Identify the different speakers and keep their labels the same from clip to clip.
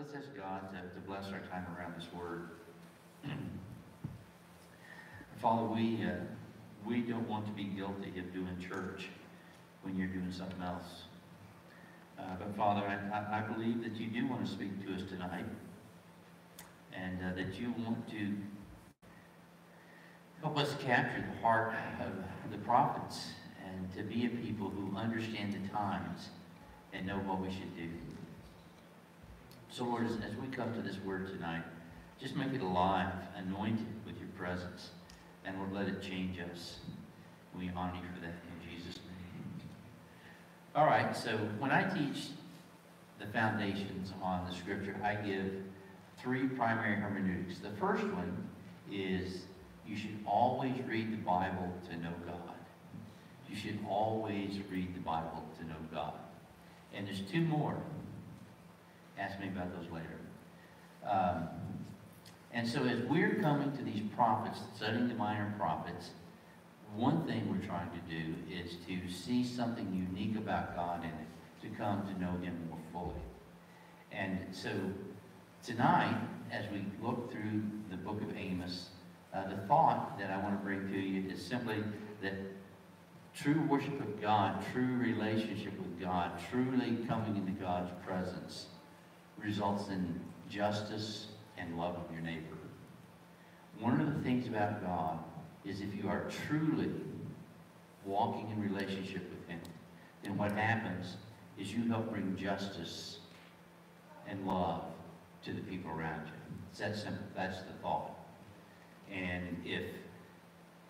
Speaker 1: let's ask God to, to bless our time around this word. Father, we, uh, we don't want to be guilty of doing church when you're doing something else. Uh, but Father, I, I, believe that you do want to speak to us tonight and uh, that you want to help us capture the heart of the prophets and to be a people who understand the times and know what we should do. So, Lord, as, as we come to this word tonight, just make it alive, anointed with your presence, and Lord, let it change us. We honor you for that in Jesus' name. All right, so when I teach the foundations on the scripture, I give three primary hermeneutics. The first one is you should always read the Bible to know God. You should always read the Bible to know God. And there's two more. Ask me about those later. Um, and so as we're coming to these prophets, studying the minor prophets, one thing we're trying to do is to see something unique about God it, to come to know him more fully. And so tonight, as we look through the book of Amos, uh, the thought that I want to bring to you is simply that true worship of God, true relationship with God, truly coming into God's presence results in justice and love of your neighbor. One of the things about God is if you are truly walking in relationship with him, then what happens is you help bring justice and love to the people around you. It's that simple. That's the thought. And if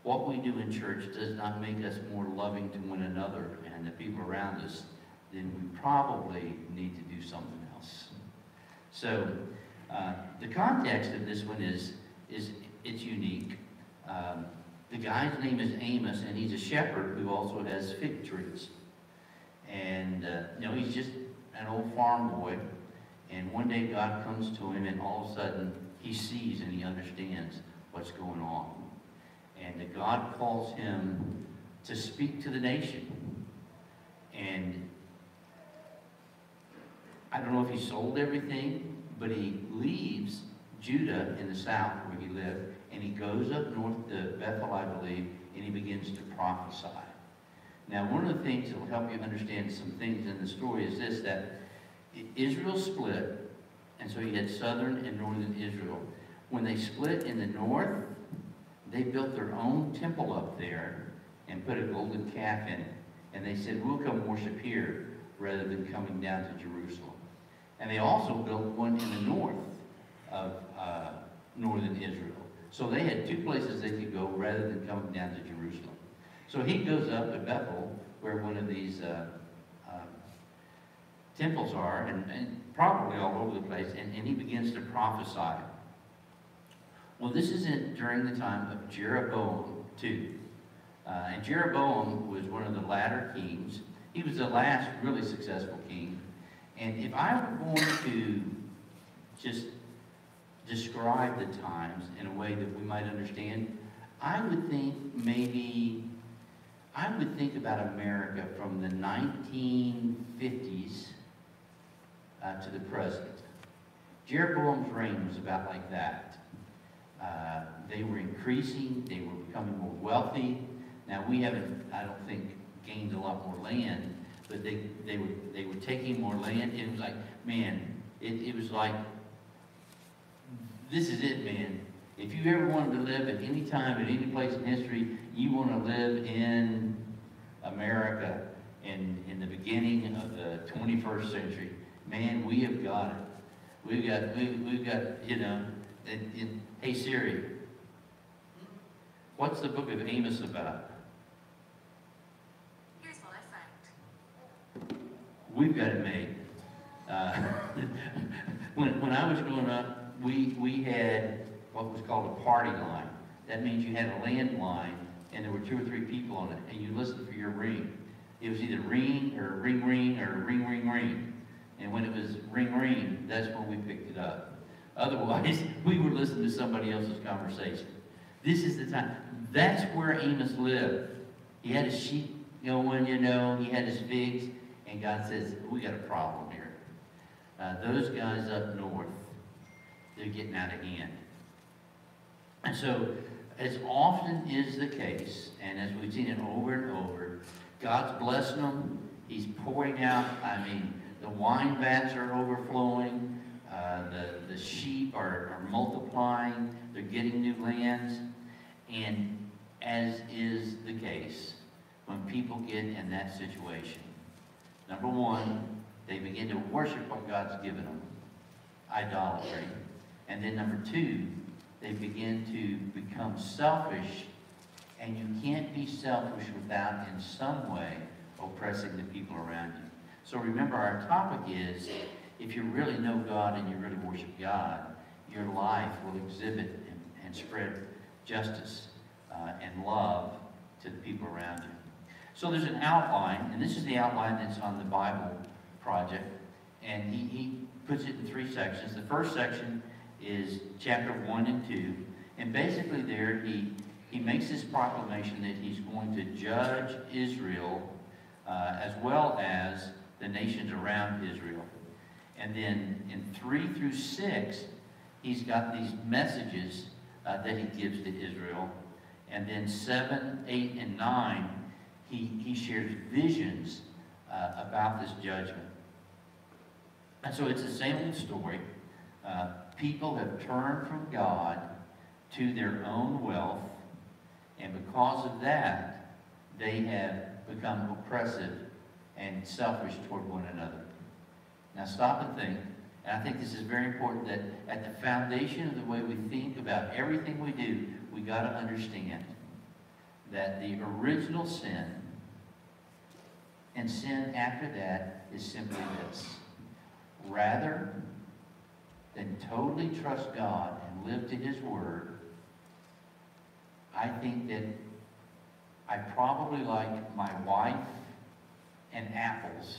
Speaker 1: what we do in church does not make us more loving to one another and the people around us, then we probably need to do something. So uh, the context of this one is, is it's unique. Um, the guy's name is Amos, and he's a shepherd who also has fig trees. And, uh, you know, he's just an old farm boy. And one day God comes to him, and all of a sudden he sees and he understands what's going on. And God calls him to speak to the nation. And I don't know if he sold everything, but he leaves Judah in the south where he lived, and he goes up north to Bethel, I believe, and he begins to prophesy. Now, one of the things that will help you understand some things in the story is this, that Israel split, and so you had southern and northern Israel. When they split in the north, they built their own temple up there and put a golden calf in it. And they said, we'll come worship here rather than coming down to Jerusalem. And they also built one in the north of uh, northern Israel. So they had two places they could go rather than coming down to Jerusalem. So he goes up to Bethel, where one of these uh, uh, temples are, and, and, probably all over the place, and, and he begins to prophesy. Well, this is in, during the time of Jeroboam too. Uh, and Jeroboam was one of the latter kings. He was the last really successful king. And if I were going to just describe the times in a way that we might understand, I would think maybe, I would think about America from the 1950s uh, to the present. Jeroboam's reign was about like that. Uh, they were increasing, they were becoming more wealthy. Now we haven't, I don't think, gained a lot more land, but they, they, were, they were taking more land. It was like, man, it, it was like, this is it, man. If you ever wanted to live at any time, at any place in history, you want to live in America in, in the beginning of the 21st century, man, we have got it. We've got, we, we've got, you know, in, in, hey Siri, what's the book of Amos about?
Speaker 2: Here's what I found.
Speaker 1: We've got it made. Uh, when, when I was growing up, we, we had what was called a party line. That means you had a landline and there were two or three people on it and you listened for your ring. It was either ring or ring ring or ring ring ring. And when it was ring ring, that's when we picked it up. Otherwise, we would listen to somebody else's conversation. This is the time. That's where Amos lived. He had his sheep going, you know, he had his figs, and God says, we got a problem here. Uh, those guys up north, they're getting out of hand. And so, as often is the case, and as we've seen it over and over, God's blessing them. He's pouring out, I mean, the wine vats are overflowing. Uh, the, the sheep are, are multiplying. They're getting new lands. And as is the case, when people get in that situation, number one, they begin to worship what God's given them, idolatry. And then number two, they begin to become selfish, and you can't be selfish without, in some way, oppressing the people around you. So remember, our topic is, if you really know God and you really worship God, your life will exhibit and, and spread justice uh, and love to the people around you. So there's an outline, and this is the outline that's on the Bible project, and he, he puts it in three sections. The first section is chapter 1 and 2, and basically there he, he makes this proclamation that he's going to judge Israel uh, as well as the nations around Israel. And then in 3 through 6, he's got these messages uh, that he gives to Israel. And then 7, 8, and 9, he, he shares visions uh, about this judgment. And so it's the same old story. Uh, people have turned from God to their own wealth, and because of that, they have become oppressive and selfish toward one another. Now stop and think. And I think this is very important that at the foundation of the way we think about everything we do, we got to understand that the original sin and sin after that is simply this. Rather than totally trust God and live to His Word, I think that I probably like my wife and apples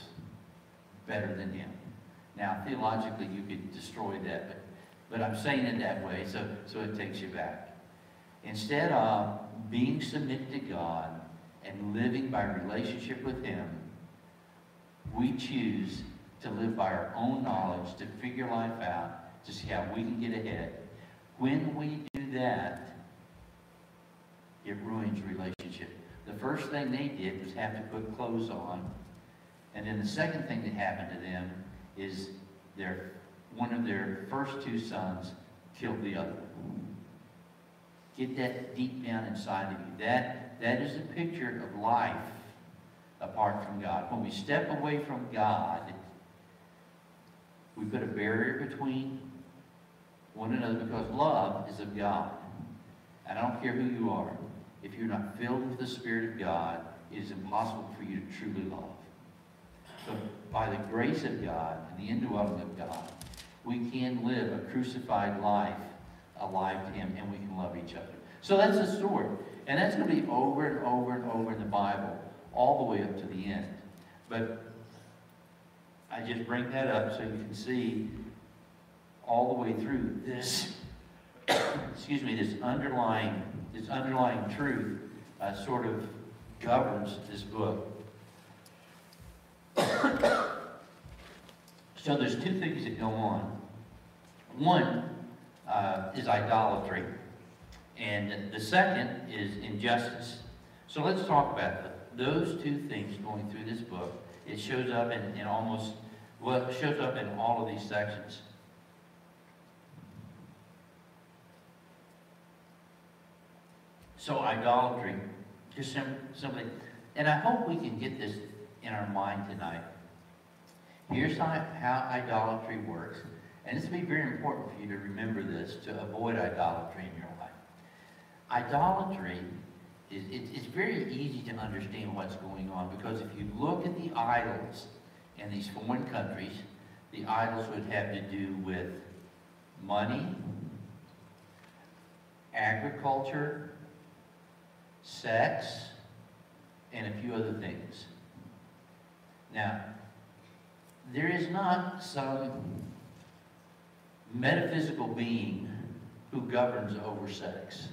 Speaker 1: better than Him. Now, theologically, you could destroy that, but, but I'm saying it that way, so, so it takes you back. Instead of being submitted to God and living by relationship with Him, we choose to live by our own knowledge, to figure life out, to see how we can get ahead. When we do that, it ruins relationship. The first thing they did was have to put clothes on. And then the second thing that happened to them is their one of their first two sons killed the other. Get that deep down inside of you. That, that is a picture of life apart from God. When we step away from God, we put a barrier between one another because love is of God. And I don't care who you are. If you're not filled with the Spirit of God, it is impossible for you to truly love. So by the grace of God and the indwelling of God, we can live a crucified life alive to Him, and we can love each other. So that's the story. And that's going to be over and over and over in the Bible, all the way up to the end. But I just bring that up so you can see all the way through this, excuse me, this underlying, this underlying truth uh, sort of governs this book. so there's two things that go on. One uh, is idolatry, and the second is injustice. So let's talk about the, those two things going through this book. It shows up in, in almost, well, shows up in all of these sections. So idolatry, just sim simply, and I hope we can get this in our mind tonight. Here's how, how idolatry works. And this will be very important for you to remember this to avoid idolatry in your life. Idolatry is it, it's very easy to understand what's going on because if you look at the idols in these foreign countries, the idols would have to do with money, agriculture, sex, and a few other things. Now, there is not some metaphysical being who governs over sex,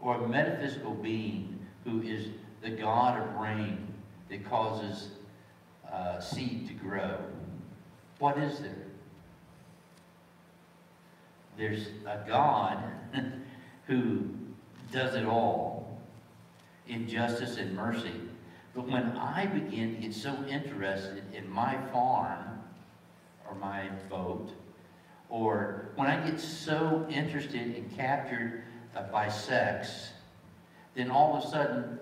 Speaker 1: or a metaphysical being who is the God of rain that causes uh, seed to grow. What is there? There's a God who does it all in justice and mercy. But when I begin to get so interested in my farm or my boat, or when I get so interested and captured uh, by sex, then all of a sudden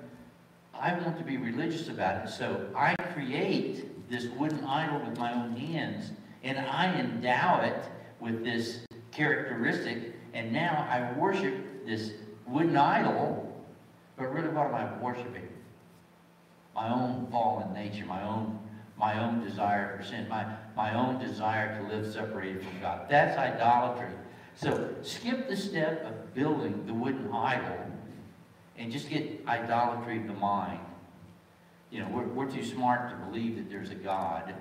Speaker 1: I want to be religious about it. So I create this wooden idol with my own hands and I endow it with this characteristic. And now I worship this wooden idol. But really, what am I worshiping? My own fallen nature, my own, my own desire for sin, my, my own desire to live separated from God. That's idolatry. So skip the step of building the wooden idol and just get idolatry of the mind. You know, we're, we're too smart to believe that there's a God,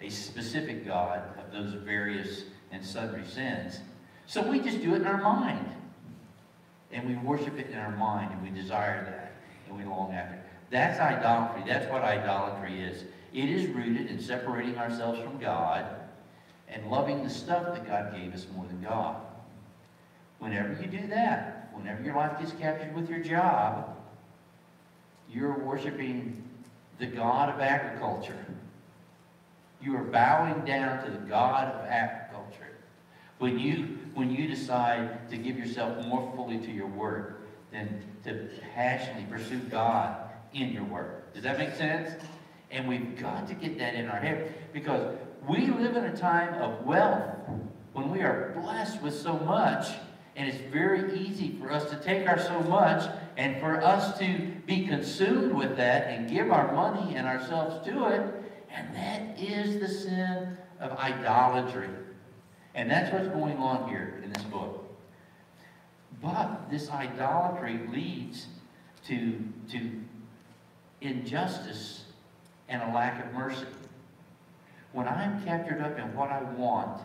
Speaker 1: a specific God of those various and sundry sins. So we just do it in our mind. And we worship it in our mind, and we desire that, and we long after it. That's idolatry. That's what idolatry is. It is rooted in separating ourselves from God and loving the stuff that God gave us more than God. Whenever you do that, whenever your life gets captured with your job, you're worshiping the God of agriculture. You are bowing down to the God of agriculture. When you, when you decide to give yourself more fully to your work than to passionately pursue God in your work. Does that make sense? And we've got to get that in our head because we live in a time of wealth when we are blessed with so much and it's very easy for us to take our so much and for us to be consumed with that and give our money and ourselves to it. And that is the sin of idolatry. And that's what's going on here in this book. But this idolatry leads to, to injustice and a lack of mercy. When I'm captured up in what I want,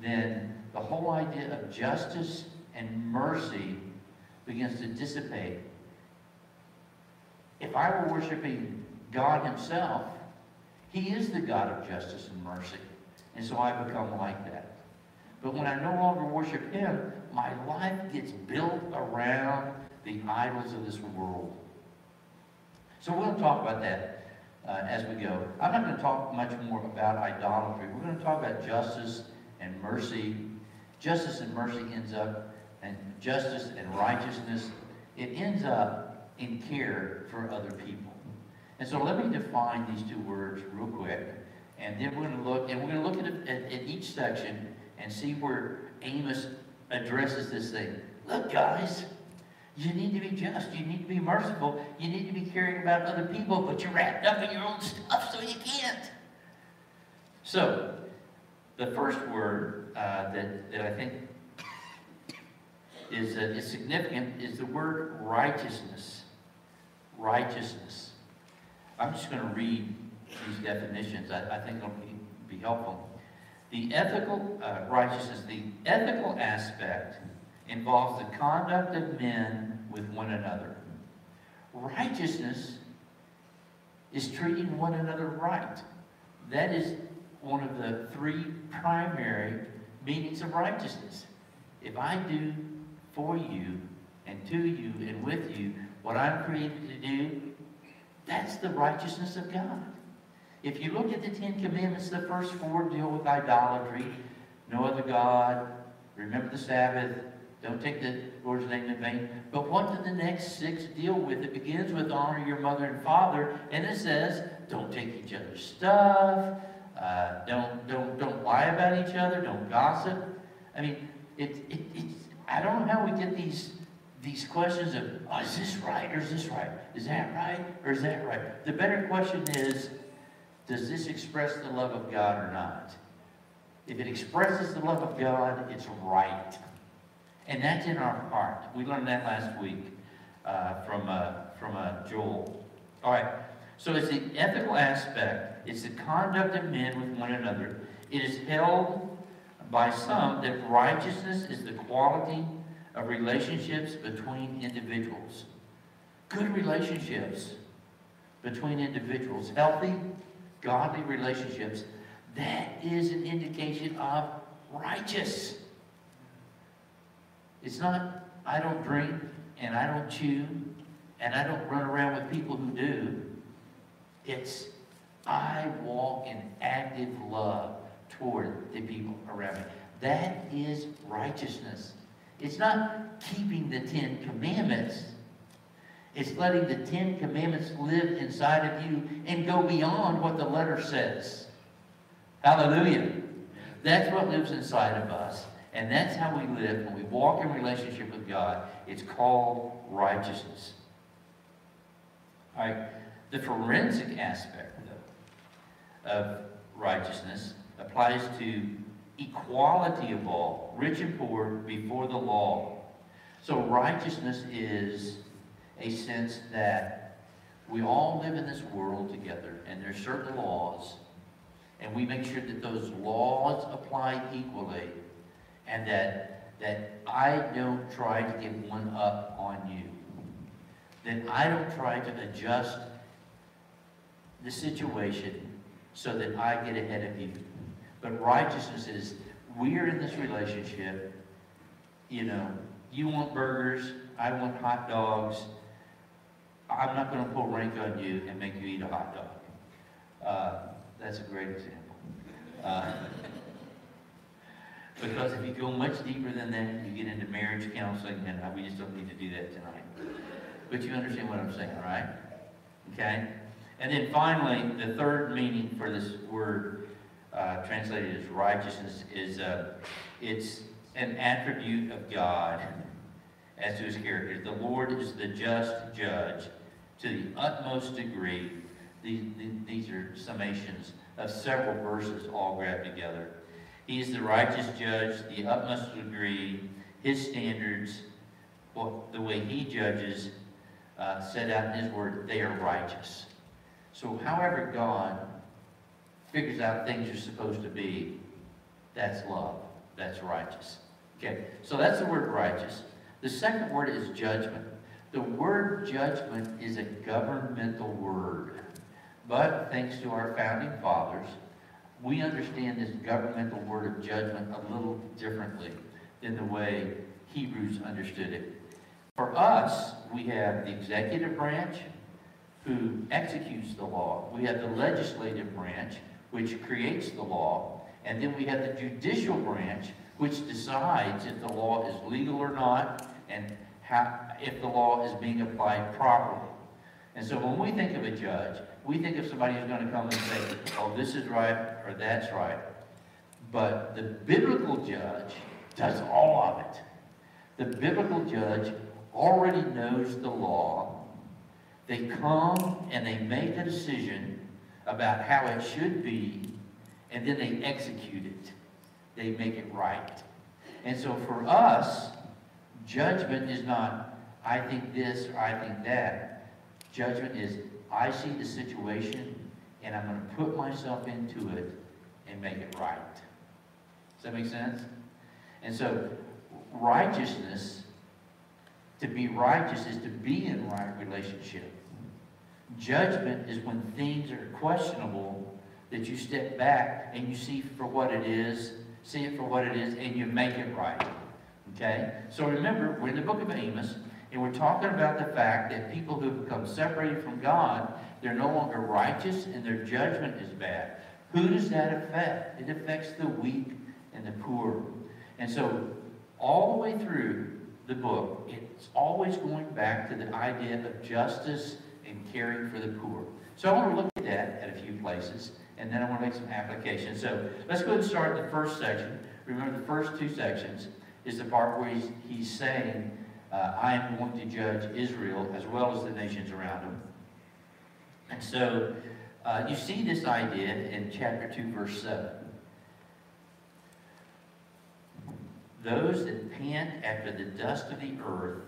Speaker 1: then the whole idea of justice and mercy begins to dissipate. If I were worshiping God himself, he is the God of justice and mercy. And so I become like that. But when I no longer worship him, my life gets built around the idols of this world. So we'll talk about that uh, as we go. I'm not going to talk much more about idolatry. We're going to talk about justice and mercy. Justice and mercy ends up, and justice and righteousness, it ends up in care for other people. And so let me define these two words real quick. And then we're going to look, and we're going to look at, at, at each section and see where Amos addresses this thing. Look, guys, you need to be just. You need to be merciful. You need to be caring about other people, but you're wrapped up in your own stuff, so you can't. So, the first word uh, that, that I think is, uh, is significant is the word righteousness. Righteousness. I'm just going to read these definitions. I, I think it'll be, be helpful. The ethical uh, righteousness, the ethical aspect involves the conduct of men with one another. Righteousness is treating one another right. That is one of the three primary meanings of righteousness. If I do for you and to you and with you what I'm created to do, that's the righteousness of God. If you look at the Ten Commandments, the first four deal with idolatry, no other God, remember the Sabbath, don't take the Lord's name in vain. But what do the next six deal with? It begins with honor your mother and father, and it says, don't take each other's stuff, uh, don't, don't, don't lie about each other, don't gossip. I mean, it, it, it's, I don't know how we get these, these questions of, oh, is this right or is this right? Is that right or is that right? The better question is, does this express the love of God or not? If it expresses the love of God, it's right. And that's in our heart. We learned that last week uh, from, uh, from uh, Joel. All right. So it's the ethical aspect. It's the conduct of men with one another. It is held by some that righteousness is the quality of relationships between individuals. Good relationships between individuals, healthy, godly relationships, that is an indication of righteous. It's not, I don't drink and I don't chew and I don't run around with people who do. It's, I walk in active love toward the people around me. That is righteousness. It's not keeping the Ten Commandments. It's letting the Ten Commandments live inside of you and go beyond what the letter says. Hallelujah. That's what lives inside of us. And that's how we live when we walk in relationship with God. It's called righteousness. All right. The forensic aspect of righteousness applies to equality of all, rich and poor, before the law. So righteousness is a sense that we all live in this world together, and there's certain laws, and we make sure that those laws apply equally, and that, that I don't try to get one up on you. That I don't try to adjust the situation so that I get ahead of you. But righteousness is we're in this relationship. You know, you want burgers, I want hot dogs. I'm not going to pull rank on you and make you eat a hot dog. Uh, that's a great example. Uh, because if you go much deeper than that, you get into marriage counseling, and we just don't need to do that tonight. But you understand what I'm saying, right? Okay? And then finally, the third meaning for this word uh, translated as righteousness is uh, it's an attribute of God as to his character. The Lord is the just judge to the utmost degree. These, these are summations of several verses all grabbed together. He is the righteous judge, the utmost degree, his standards, well, the way he judges, uh, set out in his word, they are righteous. So however God figures out things are supposed to be, that's love. That's righteous. Okay, so that's the word righteous. The second word is judgment. The word judgment is a governmental word. But thanks to our founding fathers, we understand this governmental word of judgment a little differently than the way Hebrews understood it. For us, we have the executive branch who executes the law. We have the legislative branch, which creates the law. And then we have the judicial branch, which decides if the law is legal or not and how, if the law is being applied properly. And so when we think of a judge, we think of somebody who's going to come and say, oh, this is right or that's right. But the biblical judge does all of it. The biblical judge already knows the law. They come and they make a decision about how it should be, and then they execute it. They make it right. And so for us, judgment is not, I think this or I think that. Judgment is, I see the situation, and I'm going to put myself into it and make it right. Does that make sense? And so, righteousness, to be righteous is to be in right relationship. Judgment is when things are questionable that you step back and you see for what it is, see it for what it is, and you make it right. Okay? So remember, we're in the book of Amos, and we're talking about the fact that people who have become separated from God, they're no longer righteous and their judgment is bad. Who does that affect? It affects the weak and the poor. And so, all the way through the book, it's always going back to the idea of justice and caring for the poor. So I want to look at that at a few places, and then I want to make some applications. So let's go ahead and start the first section. Remember, the first two sections is the part where he's, he's saying, uh, I am going to judge Israel as well as the nations around him. And so uh, you see this idea in chapter 2, verse 7. Those that pant after the dust of the earth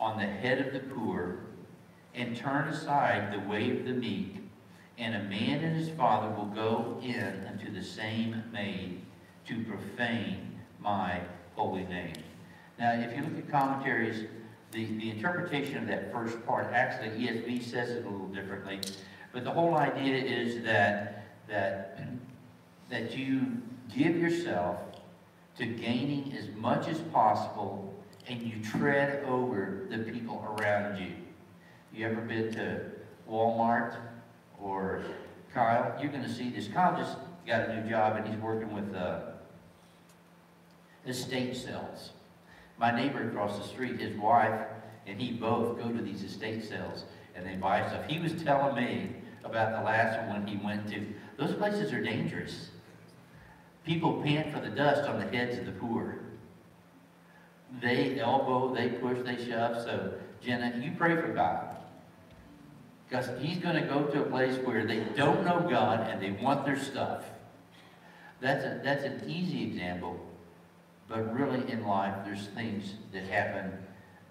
Speaker 1: on the head of the poor and turn aside the way of the meek, and a man and his father will go in unto the same maid to profane my holy name. Now, if you look at commentaries, the, the interpretation of that first part, actually ESV says it a little differently, but the whole idea is that that, that you give yourself to gaining as much as possible and you tread over the people around you. You ever been to Walmart or Kyle? You're going to see this. Kyle just got a new job and he's working with uh, estate sales. My neighbor across the street, his wife and he both go to these estate sales and they buy stuff. He was telling me about the last one he went to. Those places are dangerous. People pant for the dust on the heads of the poor. They elbow, they push, they shove. So, Jenna, you pray for God. Because he's going to go to a place where they don't know God and they want their stuff. That's, a, that's an easy example. But really in life, there's things that happen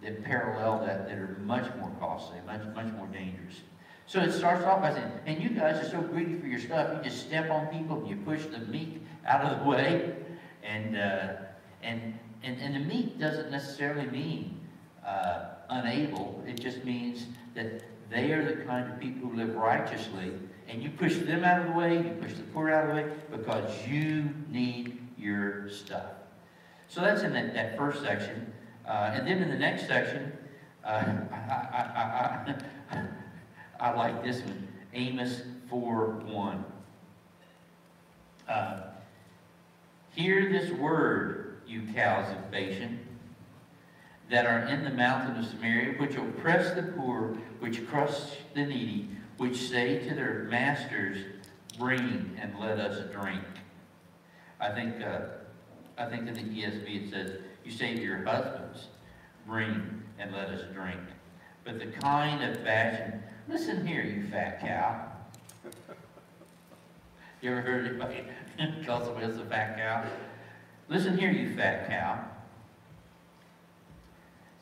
Speaker 1: that parallel that that are much more costly, much, much more dangerous. So it starts off by saying, and you guys are so greedy for your stuff, you just step on people and you push the meat out of the way. And, uh, and, and, and the meat doesn't necessarily mean uh, unable. It just means that they are the kind of people who live righteously. And you push them out of the way, you push the poor out of the way, because you need your stuff. So that's in that, that first section. Uh, and then in the next section, uh, I, I, I, I, like this one, Amos 4 1. Uh, Hear this word, you cows of Bashan, that are in the mountain of Samaria, which oppress the poor, which crush the needy, which say to their masters, Bring and let us drink. I think, uh, I think in the ESV it says, You say to your husbands, Bring and let us drink. But the kind of fashion, listen here, you fat cow. You ever heard anybody call somebody else a fat cow? Listen here, you fat cow.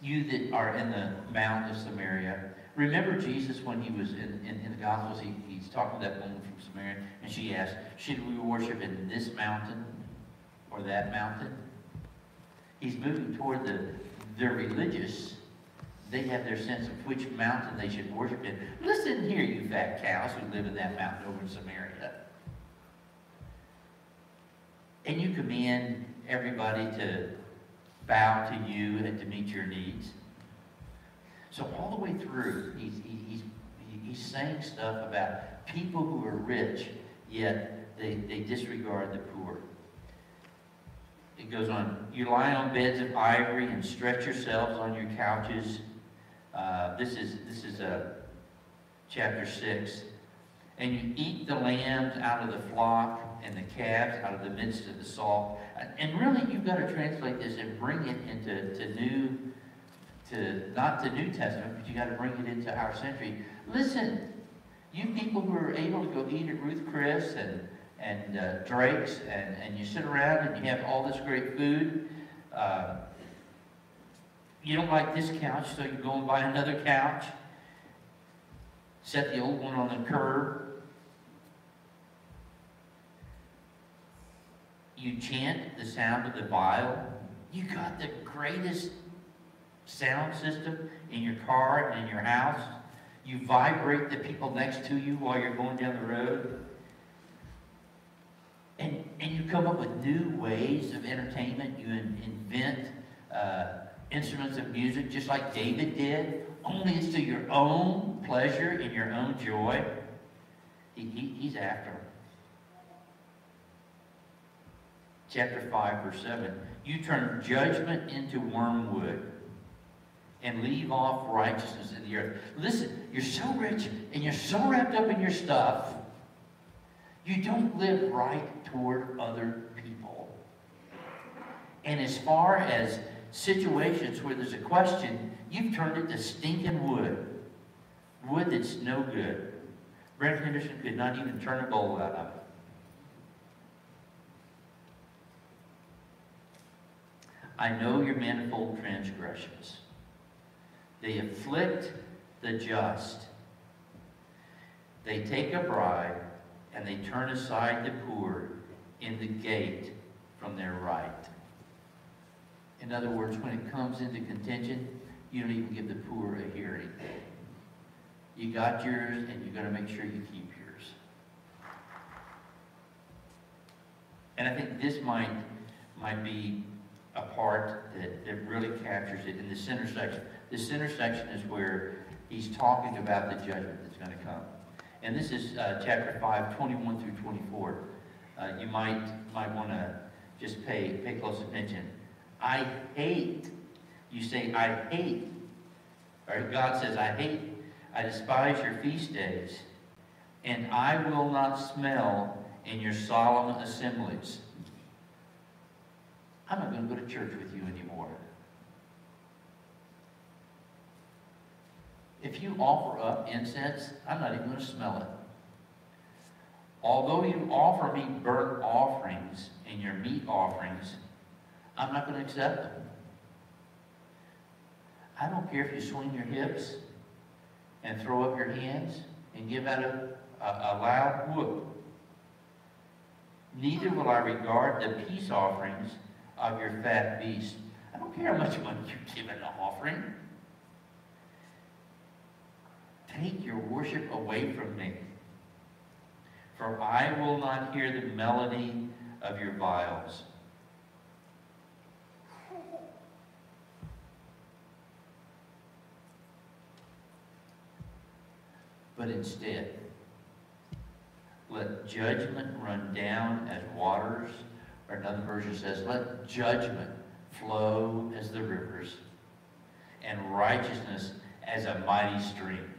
Speaker 1: You that are in the Mount of Samaria. Remember Jesus when he was in, in, in the Gospels, he, he's talking to that woman from Samaria, and she asked, should we worship in this mountain or that mountain? He's moving toward the, the religious. They have their sense of which mountain they should worship in. Listen here, you fat cows who live in that mountain over in Samaria. And you command everybody to bow to you and to meet your needs. So all the way through, he's, he's, he's saying stuff about people who are rich, yet they, they disregard the poor. It goes on, you lie on beds of ivory and stretch yourselves on your couches. Uh, this is, this is uh, chapter 6. And you eat the lambs out of the flock and the calves out of the midst of the salt. And really, you've got to translate this and bring it into to new, to not the New Testament, but you got to bring it into our century. Listen, you people who are able to go eat at Ruth's Chris and and uh, Drake's, and, and you sit around and you have all this great food. Uh, you don't like this couch, so you go and buy another couch. Set the old one on the curb. You chant the sound of the viol. You got the greatest sound system in your car and in your house. You vibrate the people next to you while you're going down the road. And, and you come up with new ways of entertainment. You in, invent uh, instruments of music just like David did. Only it's to your own pleasure and your own joy. He, he, he's after them. Chapter 5, verse 7. You turn judgment into wormwood and leave off righteousness in the earth. Listen, you're so rich and you're so wrapped up in your stuff, you don't live right toward other people. And as far as situations where there's a question, you've turned it to stinking wood. Wood that's no good. Brent Henderson could not even turn a bowl out of it. I know your manifold transgressions. They afflict the just. They take a bribe and they turn aside the poor in the gate from their right. In other words, when it comes into contention, you don't even give the poor a hearing. You got yours, and you got to make sure you keep yours. And I think this might, might be a part that, that really captures it in the center section. The center section is where he's talking about the judgment that's going to come. And this is uh, chapter 5, 21 through 24. Uh, you might, might want to just pay, pay close attention. I hate, you say, I hate. Or God says, I hate, I despise your feast days, and I will not smell in your solemn assemblies. I'm not going to go to church with you anymore. If you offer up incense, I'm not even going to smell it. Although you offer me burnt offerings and your meat offerings, I'm not going to accept them. I don't care if you swing your hips and throw up your hands and give out a, a, a loud whoop. Neither will I regard the peace offerings of your fat beast. I don't care how much money you give in an offering. Take your worship away from me. For I will not hear the melody of your viols. But instead, let judgment run down as waters, or another version says, let judgment flow as the rivers, and righteousness as a mighty stream.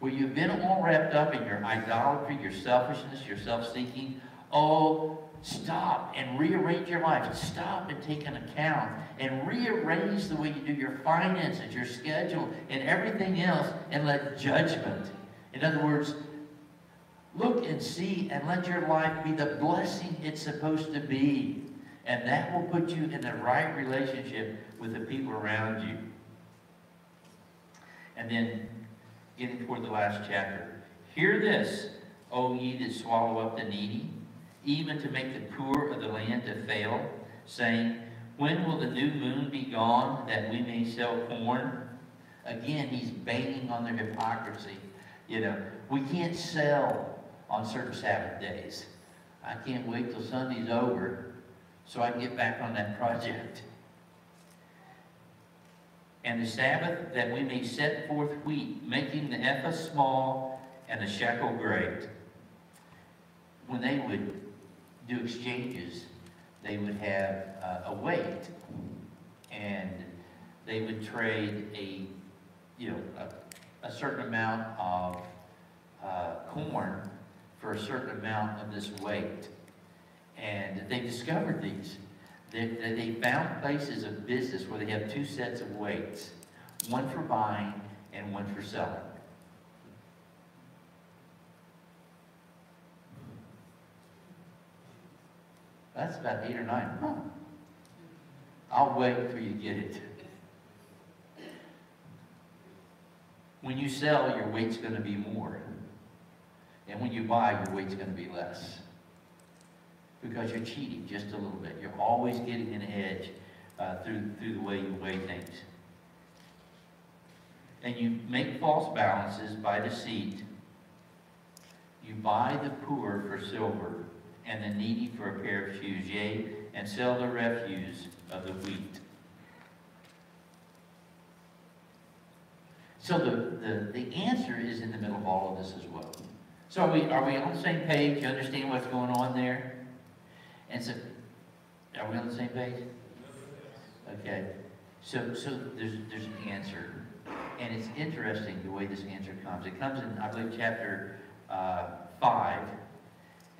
Speaker 1: Where you've been all wrapped up in your idolatry, your selfishness, your self-seeking, oh, stop and rearrange your life. Stop and take an account and rearrange the way you do your finances, your schedule, and everything else, and let judgment. In other words, look and see and let your life be the blessing it's supposed to be. And that will put you in the right relationship with the people around you. And then getting toward the last chapter. Hear this, O ye that swallow up the needy, even to make the poor of the land to fail, saying, When will the new moon be gone, that we may sell corn? Again, he's banging on their hypocrisy. You know, we can't sell on certain Sabbath days. I can't wait till Sunday's over so I can get back on that project. And the Sabbath, that we may set forth wheat, making the ephah small and the shekel great. When they would do exchanges, they would have uh, a weight, and they would trade a, you know, a, a certain amount of uh, corn for a certain amount of this weight. And they discovered these. They, they found places of business where they have two sets of weights, one for buying and one for selling. That's about eight or nine. Huh. I'll wait until you get it. When you sell, your weight's going to be more. And when you buy, your weight's going to be less. Because you're cheating just a little bit. You're always getting an edge uh, through, through the way you weigh things. And you make false balances by deceit. You buy the poor for silver and the needy for a pair of shoes, yea, and sell the refuse of the wheat. So the, the, the answer is in the middle of all of this as well. So are we, are we on the same page? You understand what's going on there? And so, are we on the same page? Okay. So, so there's, there's an answer. And it's interesting the way this answer comes. It comes in, I believe, chapter uh, 5.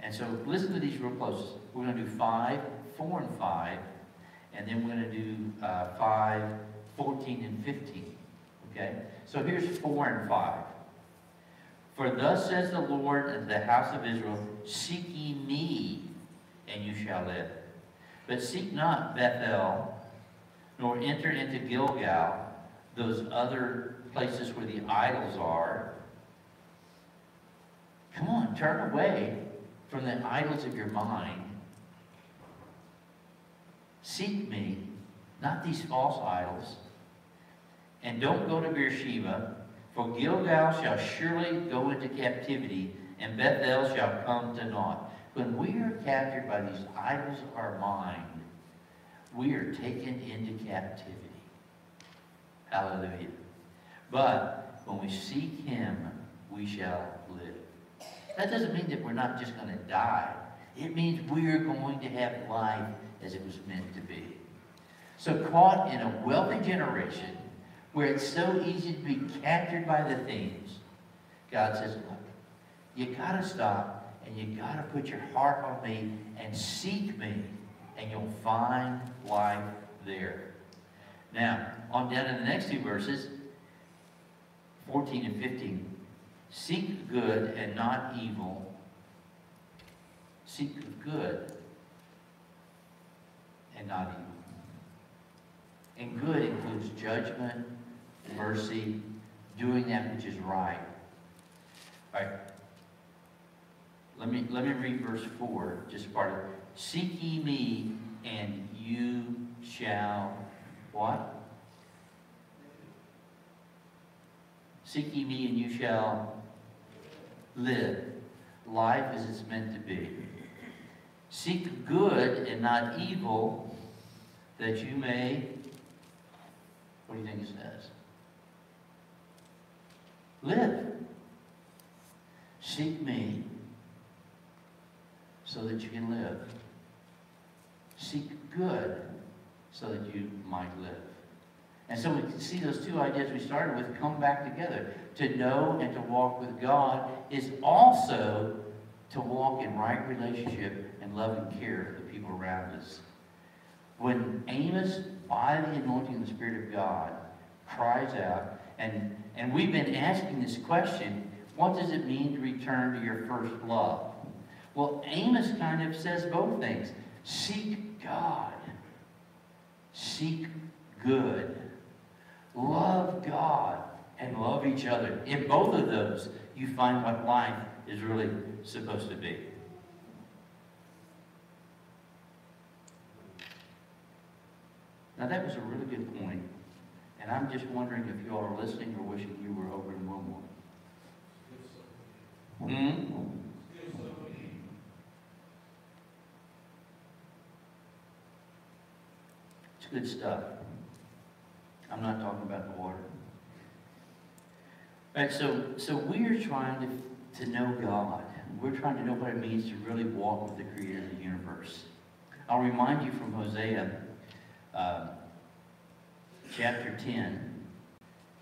Speaker 1: And so listen to these real close. We're going to do 5, 4, and 5. And then we're going to do uh, 5, 14, and 15. Okay? So here's 4 and 5. For thus says the Lord unto the house of Israel, Seek ye me, and you shall live. But seek not Bethel, nor enter into Gilgal, those other places where the idols are. Come on, turn away from the idols of your mind. Seek me, not these false idols. And don't go to Beersheba, for Gilgal shall surely go into captivity, and Bethel shall come to naught. When we are captured by these idols of our mind, we are taken into captivity. Hallelujah. But when we seek him, we shall live. That doesn't mean that we're not just going to die. It means we're going to have life as it was meant to be. So caught in a wealthy generation where it's so easy to be captured by the things, God says, look, you got to stop and you got to put your heart on me and seek me and you'll find life there. Now, on down in the next two verses, 14 and 15. Seek good and not evil. Seek good and not evil. And good includes judgment, mercy, doing that which is right. All right. Let me, let me read verse 4, just part of it. Seek ye me, and you shall, what? Seek ye me, and you shall live. Life as it's meant to be. Seek good and not evil, that you may, what do you think it says? Live. Seek me so that you can live. Seek good so that you might live. And so we can see those two ideas we started with come back together. To know and to walk with God is also to walk in right relationship and love and care for the people around us. When Amos, by the anointing of the Spirit of God, cries out, and, and we've been asking this question, what does it mean to return to your first love? Well, Amos kind of says both things. Seek God. Seek good. Love God and love each other. In both of those, you find what life is really supposed to be. Now that was a really good point, and I'm just wondering if you all are listening or wishing you were over in Wilmore. Hmm? Good stuff. I'm not talking about the water. All right, so, so we're trying to, to know God. We're trying to know what it means to really walk with the creator of the universe. I'll remind you from Hosea uh, chapter 10.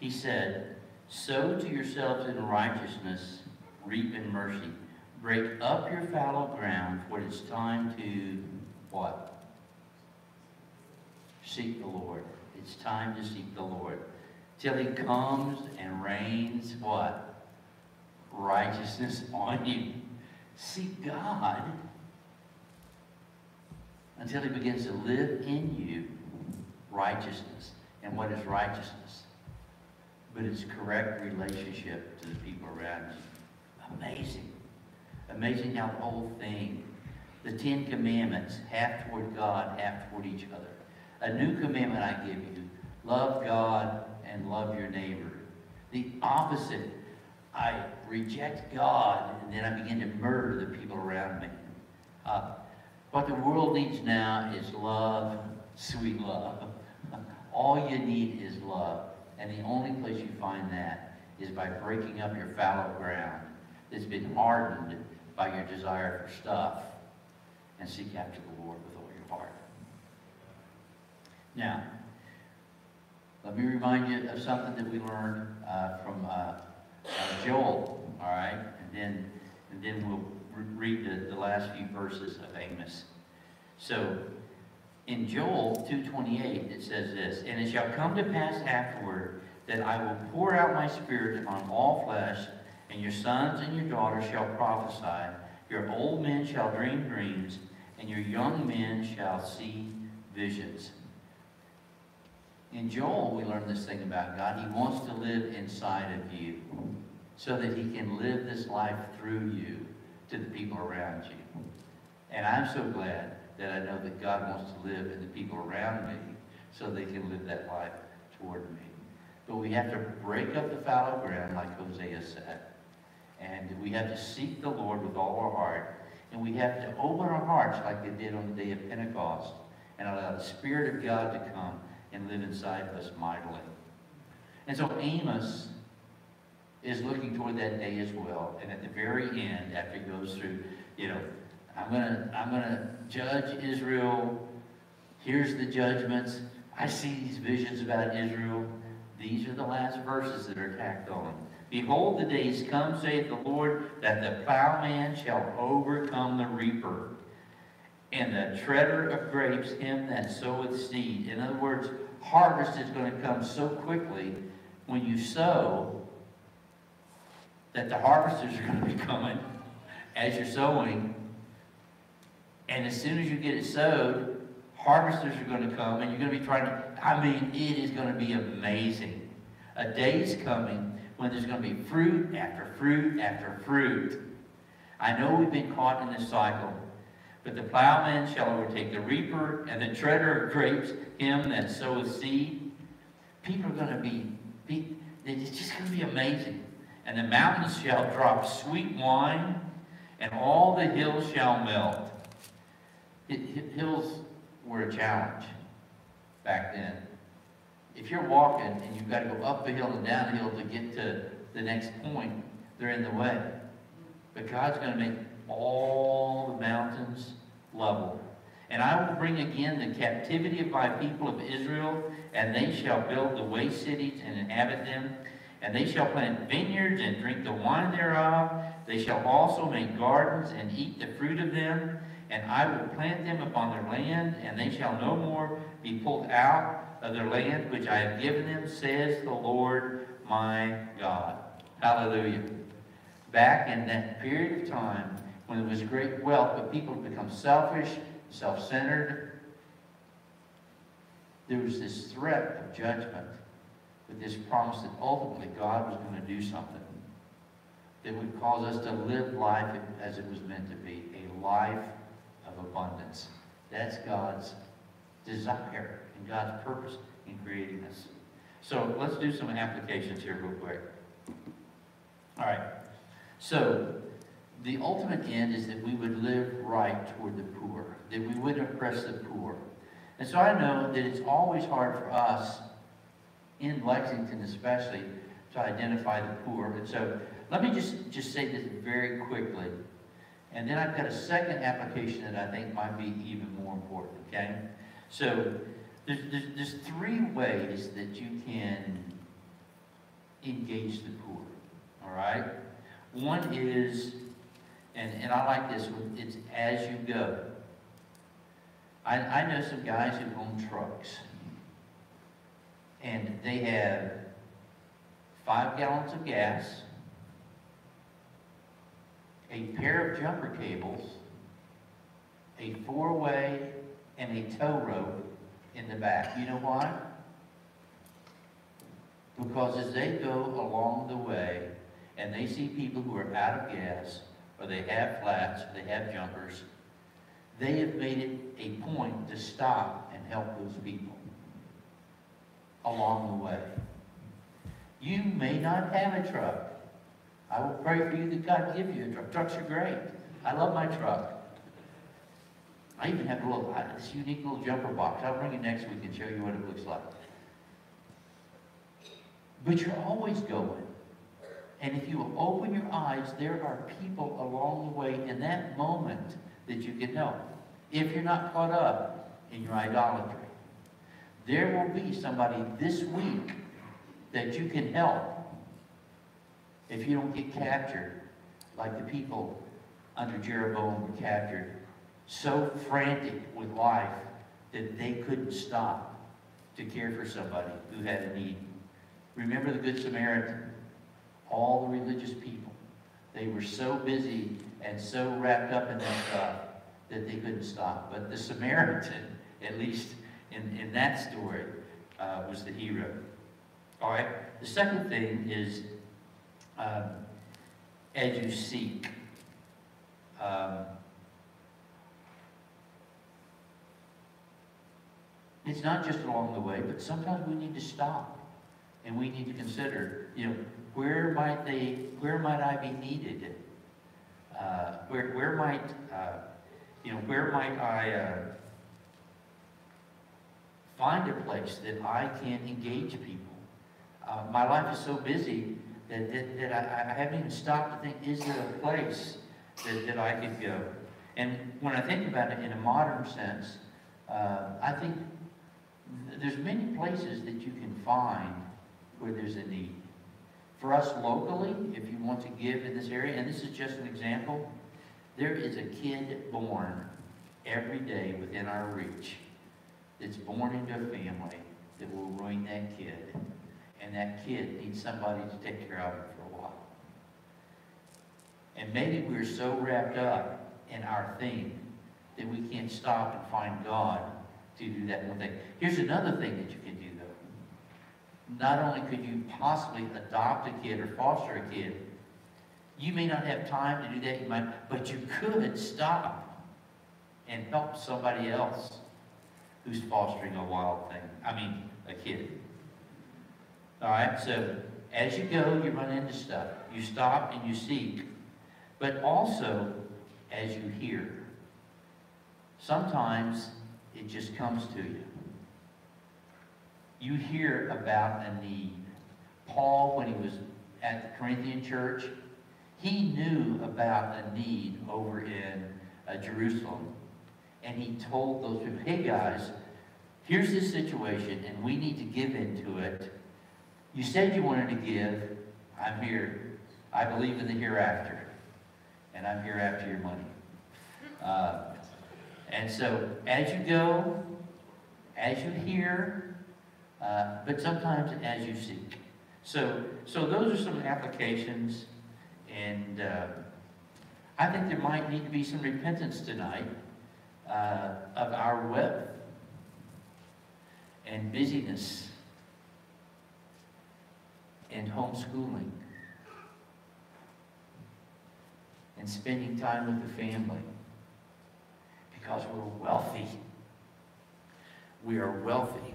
Speaker 1: He said, Sow to yourselves in righteousness, reap in mercy. Break up your fallow ground, for it's time to what? Seek the Lord. It's time to seek the Lord. Till he comes and rains what? Righteousness on you. Seek God until he begins to live in you righteousness. And what is righteousness? But it's correct relationship to the people around you. Amazing. Amazing how the whole thing, the Ten Commandments, half toward God, half toward each other. A new commandment I give you love God and love your neighbor. The opposite, I reject God and then I begin to murder the people around me. Uh, what the world needs now is love, sweet love. All you need is love. And the only place you find that is by breaking up your fallow ground that's been hardened by your desire for stuff and seek after the Lord with all your heart. Now, let me remind you of something that we learned uh, from uh, uh, Joel, all right? And then, and then we'll re read the, the last few verses of Amos. So, in Joel 2.28, it says this, And it shall come to pass afterward that I will pour out my spirit upon all flesh, and your sons and your daughters shall prophesy. Your old men shall dream dreams, and your young men shall see visions. In Joel, we learn this thing about God. He wants to live inside of you so that he can live this life through you to the people around you. And I'm so glad that I know that God wants to live in the people around me so they can live that life toward me. But we have to break up the fallow ground, like Hosea said. And we have to seek the Lord with all our heart. And we have to open our hearts like they did on the day of Pentecost and allow the Spirit of God to come and live inside of us mightily. And so Amos is looking toward that day as well. And at the very end, after he goes through, you know, I'm gonna I'm gonna judge Israel. Here's the judgments. I see these visions about Israel. These are the last verses that are tacked on. Behold, the days come, saith the Lord, that the plowman shall overcome the reaper, and the treader of grapes him that soweth seed. In other words, harvest is going to come so quickly when you sow that the harvesters are going to be coming as you're sowing. And as soon as you get it sowed, harvesters are going to come and you're going to be trying to, I mean, it is going to be amazing. A day's coming when there's going to be fruit after fruit after fruit. I know we've been caught in this cycle, but the plowman shall overtake the reaper, and the treader of grapes him that soweth seed. People are going to be, be it's just going to be amazing. And the mountains shall drop sweet wine, and all the hills shall melt. hills were a challenge back then if you're walking and you've got to go up a hill and down a hill to get to the next point, they're in the way. But God's going to make all the mountains level. And I will bring again the captivity of my people of Israel, and they shall build the waste cities and inhabit them. And they shall plant vineyards and drink the wine thereof. They shall also make gardens and eat the fruit of them. And I will plant them upon their land, and they shall no more be pulled out of their land which I have given them, says the Lord my God. Hallelujah. Back in that period of time when there was great wealth, but people become selfish, self-centered, there was this threat of judgment, with this promise that ultimately God was going to do something that would cause us to live life as it was meant to be, a life of abundance. That's God's desire and God's purpose in creating us. So let's do some applications here real quick. All right. So the ultimate end is that we would live right toward the poor, that we wouldn't oppress the poor. And so I know that it's always hard for us, in Lexington especially, to identify the poor. And so let me just, just say this very quickly. And then I've got a second application that I think might be even more important, okay? So there's, there's, there's three ways that you can engage the poor, all right? One is, and, and I like this one, it's as you go. I, I know some guys who own trucks, and they have five gallons of gas, a pair of jumper cables, a four-way and a tow rope in the back. You know why? Because as they go along the way and they see people who are out of gas, or they have flats, or they have jumpers, they have made it a point to stop and help those people along the way. You may not have a truck. I will pray for you that God give you a truck. Trucks are great. I love my truck. I even have a little, this unique little jumper box. I'll bring it next week and show you what it looks like. But you're always going. And if you will open your eyes, there are people along the way in that moment that you can help. If you're not caught up in your idolatry, there will be somebody this week that you can help if you don't get captured like the people under Jeroboam were captured so frantic with life that they couldn't stop to care for somebody who had a need. Remember the Good Samaritan? All the religious people. They were so busy and so wrapped up in that stuff that they couldn't stop. But the Samaritan, at least in, in that story, uh, was the hero. All right? The second thing is um, as you seek. Um, It's not just along the way, but sometimes we need to stop and we need to consider, you know, where might they, where might I be needed? Uh, where, where might, uh, you know, where might I uh, find a place that I can engage people? Uh, my life is so busy that, that, that I, I haven't even stopped to think, is there a place that, that I could go? And when I think about it in a modern sense, uh, I think th- there's many places that you can find where there's a need. For us locally, if you want to give in this area, and this is just an example, there is a kid born every day within our reach that's born into a family that will ruin that kid. And that kid needs somebody to take care of him for a while. And maybe we're so wrapped up in our thing that we can't stop and find God to do that one thing. Here's another thing that you can do. Not only could you possibly adopt a kid or foster a kid, you may not have time to do that, you might, but you could stop and help somebody else who's fostering a wild thing. I mean, a kid. All right, so as you go, you run into stuff. You stop and you seek. But also, as you hear, sometimes it just comes to you. You hear about a need. Paul, when he was at the Corinthian church, he knew about a need over in uh, Jerusalem. And he told those people, hey guys, here's this situation, and we need to give into it. You said you wanted to give. I'm here. I believe in the hereafter. And I'm here after your money. Uh, and so, as you go, as you hear, uh, but sometimes as you seek. So, so those are some applications, and uh, I think there might need to be some repentance tonight uh, of our wealth and busyness and homeschooling and spending time with the family because we're wealthy. We are wealthy.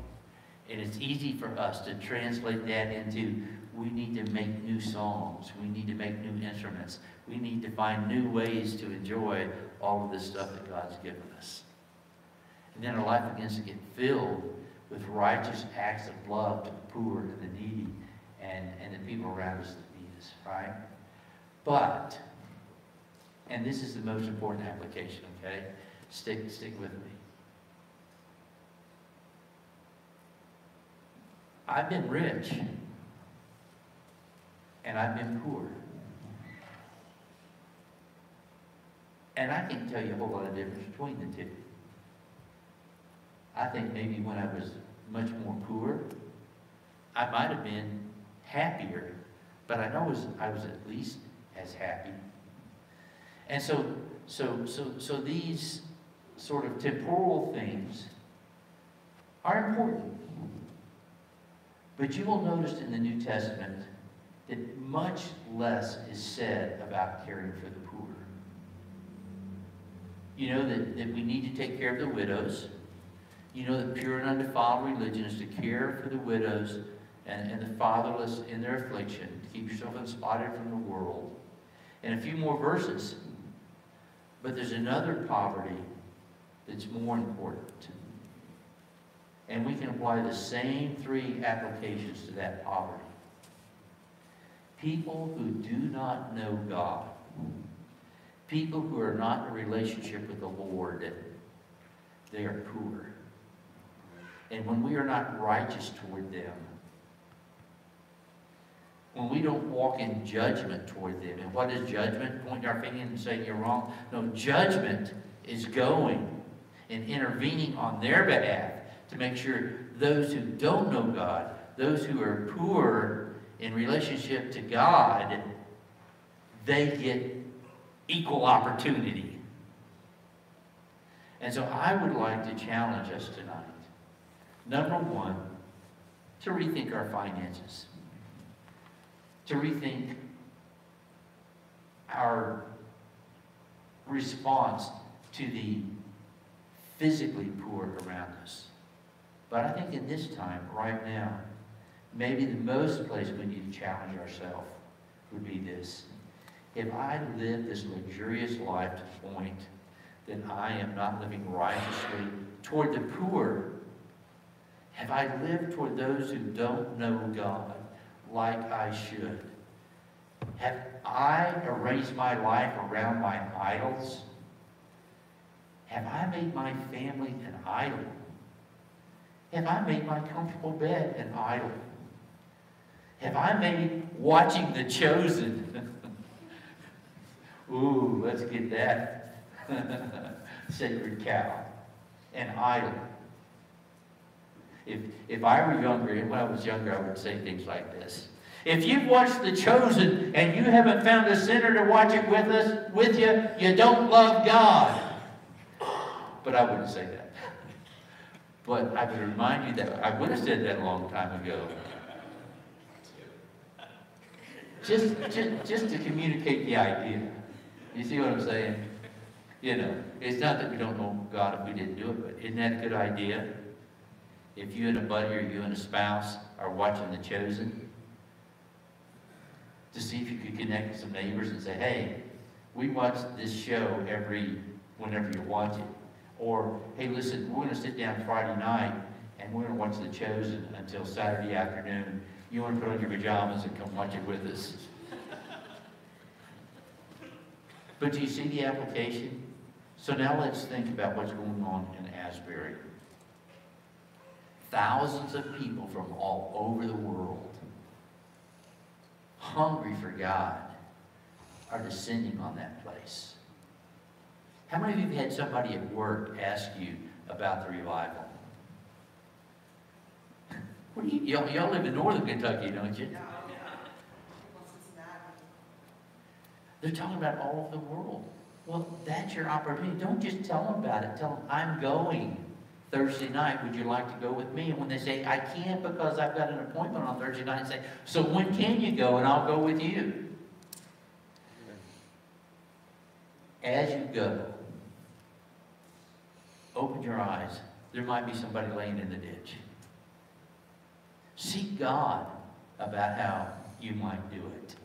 Speaker 1: And it's easy for us to translate that into we need to make new songs. We need to make new instruments. We need to find new ways to enjoy all of this stuff that God's given us. And then our life begins to get filled with righteous acts of love to the poor and the needy and, and the people around us that need us, right? But, and this is the most important application, okay? Stick, stick with me. I've been rich and I've been poor. And I can't tell you a whole lot of difference between the two. I think maybe when I was much more poor, I might have been happier, but I know was, I was at least as happy. And so, so, so, so these sort of temporal things are important. But you will notice in the New Testament that much less is said about caring for the poor. You know that, that we need to take care of the widows. You know that pure and undefiled religion is to care for the widows and, and the fatherless in their affliction, to keep yourself unspotted from the world. And a few more verses. But there's another poverty that's more important. And we can apply the same three applications to that poverty. People who do not know God, people who are not in relationship with the Lord, they are poor. And when we are not righteous toward them, when we don't walk in judgment toward them, and what is judgment? Pointing our finger and saying you're wrong? No, judgment is going and intervening on their behalf to make sure those who don't know God, those who are poor in relationship to God, they get equal opportunity. And so I would like to challenge us tonight. Number one, to rethink our finances, to rethink our response to the physically poor around us. But I think in this time, right now, maybe the most place we need to challenge ourselves would be this. Have I lived this luxurious life to point that I am not living righteously toward the poor? Have I lived toward those who don't know God like I should? Have I arranged my life around my idols? Have I made my family an idol? Have I made my comfortable bed an idol? Have I made watching The Chosen? Ooh, let's get that sacred cow an idol. If, if I were younger, and when I was younger, I would say things like this. If you've watched The Chosen and you haven't found a sinner to watch it with us, with you, you don't love God. But I wouldn't say that. But I would remind you that I would have said that a long time ago. Just, just, just to communicate the idea. You see what I'm saying? You know, it's not that we don't know God if we didn't do it, but isn't that a good idea? If you and a buddy or you and a spouse are watching The Chosen, to see if you could connect with some neighbors and say, hey, we watch this show every, whenever you watch it. Or, hey, listen, we're going to sit down Friday night and we're going to watch The Chosen until Saturday afternoon. You want to put on your pajamas and come watch it with us. But do you see the application? So now let's think about what's going on in Asbury. Thousands of people from all over the world, hungry for God, are descending on that place. How many of you have had somebody at work ask you about the revival? What do you, y'all, y'all live in northern Kentucky, don't you? They're talking about all over the world. Well, that's your opportunity. Don't just tell them about it. Tell them, I'm going Thursday night. Would you like to go with me? And when they say, I can't because I've got an appointment on Thursday night, say, so when can you go? And I'll go with you. As you go, open your eyes. There might be somebody laying in the ditch. Seek God about how you might do it.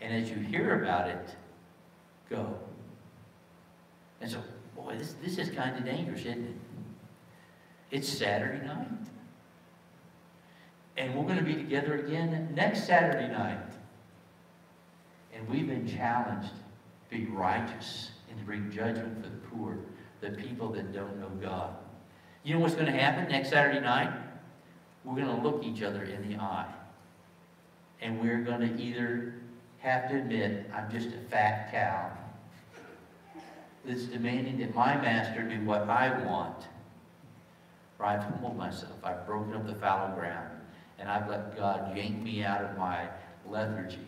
Speaker 1: And as you hear about it, go. And so, boy, this, this is kind of dangerous, isn't it? It's Saturday night. And we're going to be together again next Saturday night. And we've been challenged to be righteous and to bring judgment for the poor, the people that don't know God. You know what's going to happen next Saturday night? We're going to look each other in the eye. And we're going to either have to admit, I'm just a fat cow that's demanding that my master do what I want. For I've humbled myself. I've broken up the fallow ground. And I've let God yank me out of my lethargy.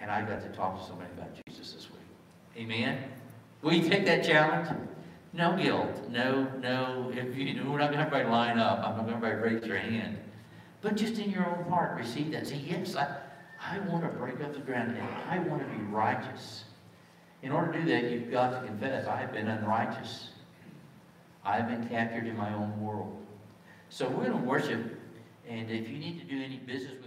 Speaker 1: And I got to talk to somebody about Jesus this week. Amen? Will you take that challenge? No guilt. No, no, if you, we're not going to have everybody line up. I'm not going to have everybody raise your hand. But just in your own heart, receive that. Say, yes, I, I want to break up the ground and I want to be righteous. In order to do that, you've got to confess, I have been unrighteous. I have been captured in my own world. So we're going to worship, and if you need to do any business with